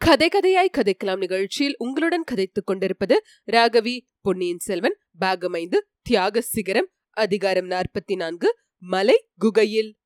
கதை கதையாய் கதைக்கலாம் நிகழ்ச்சியில் உங்களுடன் கதைத்துக் கொண்டிருப்பது ராகவி பொன்னியின் செல்வன் பாகமைந்து தியாக சிகரம் அதிகாரம் நாற்பத்தி நான்கு மலை குகையில்.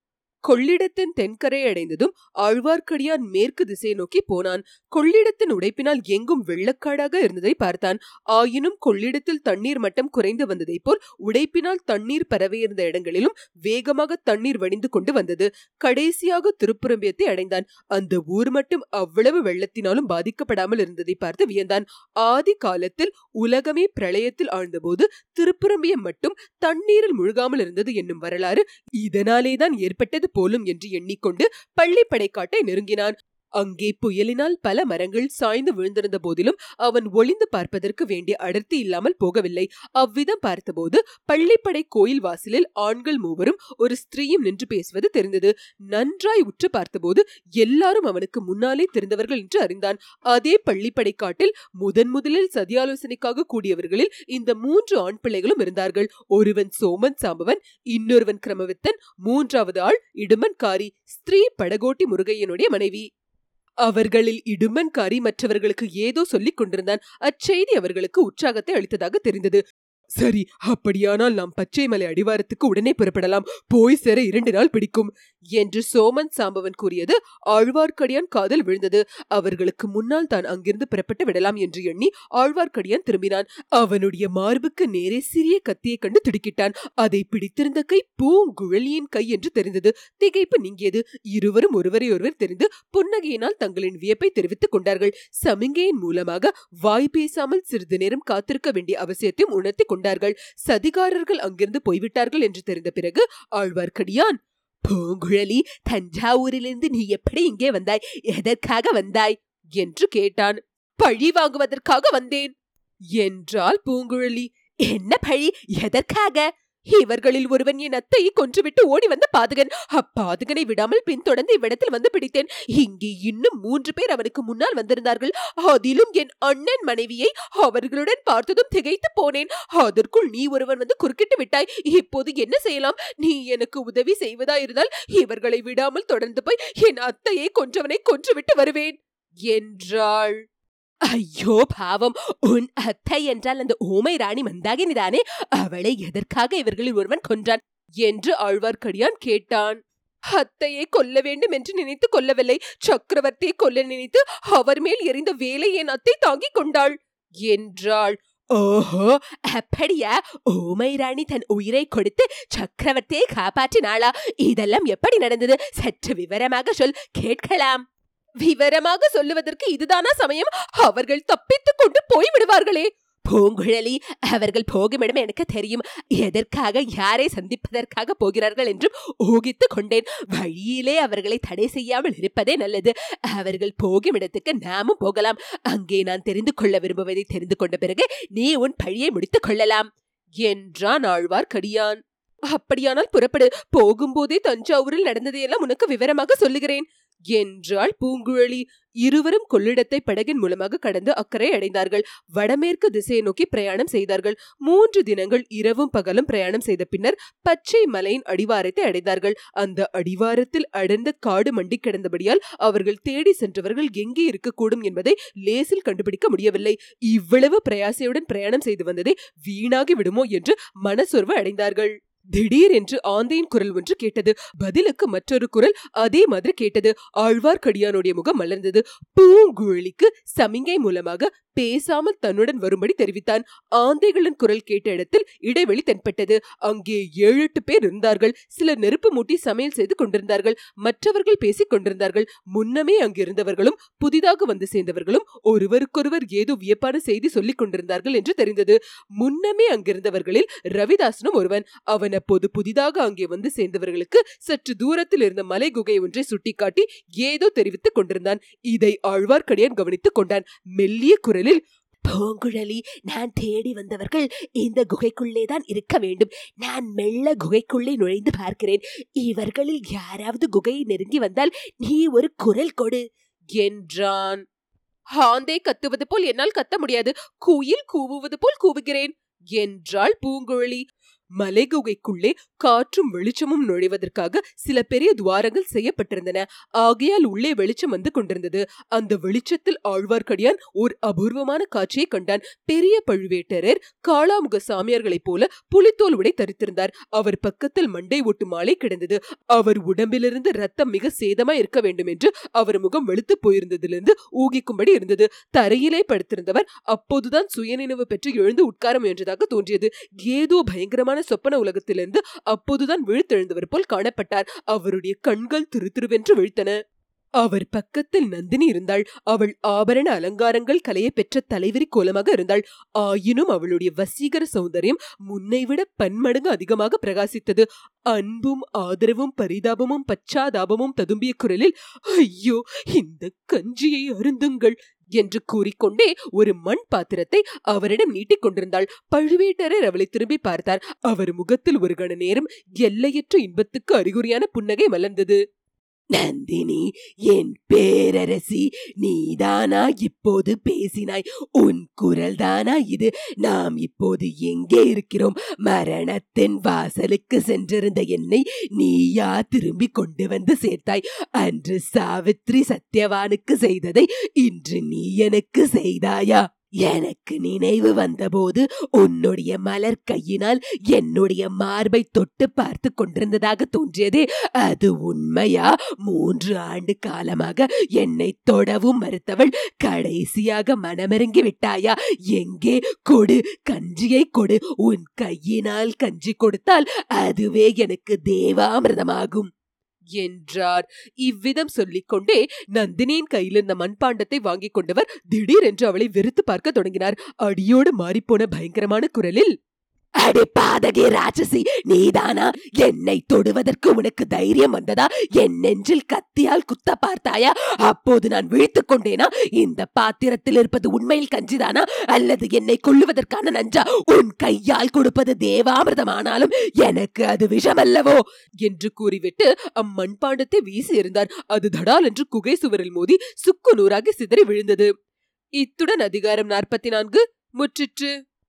கொள்ளிடத்தின் தென்கரை அடைந்ததும் ஆழ்வார்க்கடியான் மேற்கு திசை நோக்கி போனான். கொள்ளிடத்தின் உடைப்பினால் எங்கும் வெள்ளக்காடாக இருந்ததை பார்த்தான். ஆயினும் கொள்ளிடத்தில் தண்ணீர் மட்டம் குறைந்து வந்ததை போல் உடைப்பினால் தண்ணீர் பரவியிருந்த இடங்களிலும் வேகமாக தண்ணீர் வடிந்து கொண்டு வந்தது. கடைசியாக திருப்புரம்பியத்தை அடைந்தான். அந்த ஊர் மட்டும் அவ்வளவு வெள்ளத்தினாலும் பாதிக்கப்படாமல் இருந்ததை பார்த்து வியந்தான். ஆதி காலத்தில் உலகமே பிரளயத்தில் ஆழ்ந்தபோது திருப்புரம்பியம் மட்டும் தண்ணீரில் முழுகாமல் இருந்தது என்னும் வரலாறு இதனாலேதான் ஏற்பட்டது போலும் என்று எண்ணிக்கொண்டு பள்ளி படைக்காட்டை நெருங்கினான். அங்கே புயலினால் பல மரங்கள் சாய்ந்து விழுந்திருந்த போதிலும் அவன் ஒளிந்து பார்ப்பதற்கு வேண்டிய அடர்த்தி இல்லாமல் போகவில்லை. அவ்விதம் பார்த்தபோது பள்ளிப்படை கோயில் வாசலில் ஆண்கள் மூவரும் ஒரு ஸ்திரீயும் நின்று பேசுவது தெரிந்தது. நன்றாய் உற்று பார்த்தபோது எல்லாரும் அவனுக்கு முன்னாலே தெரிந்தவர்கள் என்று அறிந்தான். அதே பள்ளிப்படை காட்டில் முதன் முதலில் சதியாலோசனைக்காக கூடியவர்களில் இந்த மூன்று ஆண் பிள்ளைகளும் இருந்தார்கள். ஒருவன் சோமன் சாம்பவன் இன்னொருவன் கிரமவித்தன் மூன்றாவது ஆள் இடுமன்காரி ஸ்திரீ படகோட்டி முருகையனுடைய மனைவி. அவர்களில் இடுமன்காரி மற்றவர்களுக்கு ஏதோ சொல்லிக் கொண்டிருந்தான். அச்செய்தி அவர்களுக்கு உற்சாகத்தை அளித்ததாக தெரிந்தது. சரி அப்படியானால் நாம் பச்சைமலை அடிவாரத்துக்கு உடனே புறப்படலாம். போய் சேர இரண்டு நாள் பிடிக்கும் என்று சோமன் சாம்பவன் கூறியது ஆழ்வார்க்கடியான் காதல் விழுந்தது. அவர்களுக்கு முன்னால் தான் அங்கிருந்து புறப்பட்டு விடலாம் என்று எண்ணி ஆழ்வார்க்கடியான் திரும்பினான். அவனுடைய மார்புக்கு நேரே சிறிய கத்தியை கண்டு திடுக்கிட்டான். அதை பிடித்திருந்த கை பூங்குழலியின் கை என்று தெரிந்தது. திகைப்பு நீங்கியது. இருவரும் ஒருவரை ஒருவர் தெரிந்து புன்னகையினால் தங்களின் வியப்பை தெரிவித்துக் கொண்டார்கள். சமிங்கையின் மூலமாக வாய் பேசாமல் சிறிது நேரம் காத்திருக்க வேண்டிய அவசியத்தையும் உணர்த்தி கொண்டார்கள். சதிகாரர்கள் அங்கிருந்து போய்விட்டார்கள் என்று தெரிந்த பிறகு ஆழ்வார்க்கடியான் பூங்குழலி தஞ்சாவூரிலிருந்து நீ எப்படி இங்கே வந்தாய்? எதற்காக வந்தாய்? என்று கேட்டான். பழி வாங்குவதற்காக வந்தேன். என்றால் பூங்குழலி. என்ன பழி? எதற்காக? இவர்களில் ஒருவன் என் அத்தையை கொன்றுவிட்டு ஓடி வந்த பாதகன். அப்பாதகனை விடாமல் பின்தொடர்ந்து இவ்விடத்தில் வந்து பிடித்தேன். இங்கே இன்னும் மூன்று பேர் அவனுக்கு முன்னால் வந்திருந்தார்கள். அதிலும் என் அண்ணன் மனைவியை அவர்களுடன் பார்த்ததும் திகைத்து போனேன். அதற்குள் நீ ஒருவன் வந்து குறுக்கிட்டு விட்டாய். இப்போது என்ன செய்யலாம்? நீ எனக்கு உதவி செய்வதா இருந்தால் இவர்களை விடாமல் தொடர்ந்து போய் என் அத்தையை கொன்றவனை கொன்றுவிட்டு வருவேன். என்றாள். ஐயோ பாவம். உன் அத்தை என்றால் அந்த ஊமை ராணி மந்தாகினிதானே? அவளை எதற்காக இவர்களில் ஒருவன் கொன்றான் என்று ஆழ்வார்க்கடியான் கேட்டான். அத்தையை கொல்ல வேண்டும் என்று நினைத்து கொல்லவில்லை சக்கரவர்த்தியை கொல்ல நினைத்து அவர் மேல் எரிந்த வேலை என் அத்தை தாங்கிக் கொண்டாள் என்றாள். ஓஹோ அப்படியா? ஓமை ராணி தன் உயிரை கொடுத்து சக்கரவர்த்தியை காப்பாற்றினாளா? இதெல்லாம் எப்படி நடந்தது? சற்று விவரமாக சொல். கேட்கலாம். விவரமாக சொல்லுவதற்கு இதுதானா சமயம்? அவர்கள் தப்பித்துக் கொண்டு போய் விடுவார்களே. பூங்குழலி அவர்கள் போகுமிடம் எனக்கு தெரியும். எதற்காக யாரை சந்திப்பதற்காக போகிறார்கள் என்றும் ஊகித்துக் கொண்டேன். வழியிலே அவர்களை தடை செய்யாமல் இருப்பதே நல்லது. அவர்கள் போகும் இடத்துக்கு நாமும் போகலாம். அங்கே நான் தெரிந்து கொள்ள விரும்புவதை தெரிந்து கொண்ட பிறகு நீ உன் பழியை முடித்துக் கொள்ளலாம். என்றான் ஆழ்வார்க்கடியான். அப்படியானால் புறப்படு. போகும்போதே தஞ்சாவூரில் நடந்ததையெல்லாம் உனக்கு விவரமாக சொல்லுகிறேன். என்றாள் பூங்குழலி இருவரும் கொள்ளிடத்தை படகின் மூலமாக கடந்து அக்கறை அடைந்தார்கள். வடமேற்கு திசையை நோக்கி பிரயாணம் செய்தார்கள். மூன்று தினங்கள் இரவும் பகலும் பிரயாணம் செய்த பின்னர் பச்சை மலையின் அடிவாரத்தை அடைந்தார்கள். அந்த அடிவாரத்தில் அடர்ந்த காடு மண்டி கிடந்தபடியால் அவர்கள் தேடி சென்றவர்கள் எங்கே இருக்கக்கூடும் என்பதை லேசில் கண்டுபிடிக்க முடியவில்லை. இவ்வளவு பிரயாசையுடன் பிரயாணம் செய்து வந்ததே வீணாகி விடுமோ என்று மனசொர்வு அடைந்தார்கள். திடீர் என்று ஆந்தையின் குரல் ஒன்று கேட்டது. பதிலுக்கு மற்றொரு குரல் அதே மாதிரி கேட்டது. ஆழ்வார்க்கடியானுடைய முகம் மலர்ந்தது. பூங்குழலிக்கு சமிங்கை மூலமாக பேசாமல் தன்னுடன் வரும்படி தெரிவித்தான். ஆந்தைகளின் குரல் கேட்ட இடத்தில் இடைவெளி தென்பட்டது. அங்கே ஏழு எட்டு பேர் இருந்தார்கள். சிலர் நெருப்பு மூட்டி சமையல் செய்து கொண்டிருந்தார்கள். மற்றவர்கள் பேசிக் கொண்டிருந்தார்கள். முன்னமே அங்கிருந்தவர்களும் புதிதாக வந்து சேர்ந்தவர்களும் ஒருவருக்கொருவர் ஏதோ வியப்பான செய்தி சொல்லிக் கொண்டிருந்தார்கள் என்று தெரிந்தது. முன்னமே அங்கிருந்தவர்களில் ரவிதாசனும் ஒருவன். அவன் அப்போது புதிதாக அங்கே வந்து சேர்ந்தவர்களுக்கு சற்று தூரத்தில் இருந்த மலை குகை ஒன்றை சுட்டிக்காட்டி ஏதோ தெரிவித்துக் கொண்டிருந்தான். இதை ஆழ்வார்க்கடியான் கவனித்துக் கொண்டான். மெல்லிய குரல் குரலில் பூங்குழலி நான் தேடி வந்தவர்கள் இந்த குகைக்குள்ளே தான் இருக்க வேண்டும். நான் மெல்ல குகைக்குள்ளே நுழைந்து பார்க்கிறேன். இவர்களில் யாராவது குகையை நெருங்கி வந்தால் நீ ஒரு குரல் கொடு என்றான். ஹாந்தே கத்துவது போல் என்னால் கத்த முடியாது. குயில் கூவுவது போல் கூவுகிறேன் என்றாள் பூங்குழலி. மலைகுகைக்குள்ளே காற்றும் வெளிச்சமும் நுழைவதற்காக சில பெரிய துவாரங்கள் செய்யப்பட்டிருந்தன. ஆகையால் உள்ளே வெளிச்சம் வந்து கொண்டிருந்தது. அந்த வெளிச்சத்தில் ஆழ்வார்க்கடியான் ஓர் அபூர்வமான காட்சியை கண்டான். பெரிய பழுவேட்டரர் காளாமுக சாமியார்களைப் போல புலித்தோல் உடை தரித்திருந்தார். அவர் பக்கத்தில் மண்டை ஒட்டு மாலை கிடந்தது. அவர் உடம்பிலிருந்து ரத்தம் மிக சேதமாய் இருக்க வேண்டும் என்று அவர் முகம் வெளுத்து போயிருந்ததிலிருந்து ஊகிக்கும்படி இருந்தது. தரையிலே படுத்திருந்தவர் அப்போதுதான் சுயநினைவு பெற்று எழுந்து உட்கார முயன்றதாக தோன்றியது. ஏதோ பயங்கரமான சொப்பன உலகத்திலிருந்து அப்போதுதான் விழுத்தெழுந்தவர் போல் காணப்பட்டார். அவருடைய கண்கள் திரு திருவென்று விழித்தன. அவர் பக்கத்தில் நந்தினி இருந்தாள். அவள் ஆபரண அலங்காரங்கள் கலைய பெற்ற தலைவிரி கோலமாக இருந்தாள். ஆயினும் அவளுடைய வசீகர சௌந்தரியம் முன்னைவிட பன்மடங்கு அதிகமாக பிரகாசித்தது. அன்பும் ஆதரவும் பரிதாபமும் பச்சாதாபமும் ததும்பிய குரலில் ஐயோ இந்த கஞ்சியை அருந்துங்கள். என்று கூறிக்கொண்டே ஒரு மண் பாத்திரத்தை அவரிடம் நீட்டிக் கொண்டிருந்தாள். பழுவேட்டரர் அவளை திரும்பி பார்த்தார். அவர் முகத்தில் ஒரு கண நேரம் எல்லையற்ற இன்பத்துக்கு அறிகுறியான புன்னகை மலர்ந்தது. நந்தினி என் பேரரசி நீதானா இப்போது பேசினாய். உன் குரல் தானா இது. நாம் இப்போது எங்கே இருக்கிறோம்? மரணத்தின் வாசலுக்கு சென்றிருந்த என்னை நீயா திரும்பி கொண்டு வந்து சேர்த்தாய். அன்று சாவித்ரி சத்யவானுக்கு செய்ததை இன்று நீ எனக்கு செய்தாயா? எனக்கு நினைவு வந்தபோது உன்னுடைய மலர் கையினால் என்னுடைய மார்பை தொட்டு பார்த்து கொண்டிருந்ததாக தோன்றியதே. அது உண்மையா? மூன்று ஆண்டு காலமாக என்னை தொடவும் மறுத்தவள் கடைசியாக மனமிறங்கி விட்டாயா? எங்கே கொடு கஞ்சியை கொடு. உன் கையினால் கஞ்சி கொடுத்தால் அதுவே எனக்கு தேவாமிர்தமாகும். என்றார். இவ்விதம் சொல்லிக்கொண்டே நந்தினியின் கையில் இருந்த மண்பாண்டத்தை வாங்கிக் கொண்டவர் திடீரென்று அவளை வெறுத்து பார்க்க தொடங்கினார். அடியோடு மாறிப்போன பயங்கரமான குரலில் அடி பாதகி ராட்சசி. நீதானா? என்னை தொடுவதற்கு உனக்கு தைரியம் வந்ததா? என் நெஞ்சில் கத்தியால் குத்த பார்த்தாயா? அப்போது நான் விழித்துக் கொண்டேனா? இந்த பாத்திரத்தில் இருப்பது உண்மையில் கஞ்சிதானா? அல்லது என்னை கொல்லுவதற்கான நஞ்சா? உன் கையால் கொடுப்பது தேவாமிர்தமானாலும் எனக்கு அது விஷமல்லவோ? என்று கூறிவிட்டு அம்மண்பாண்டத்தை வீசி இருந்தார் அது தடால் என்று குகை சுவரில் மோதி சுக்கு நூறாகி சிதறி விழுந்தது. இத்துடன் அதிகாரம் நாற்பத்தி நான்கு முற்றிற்று.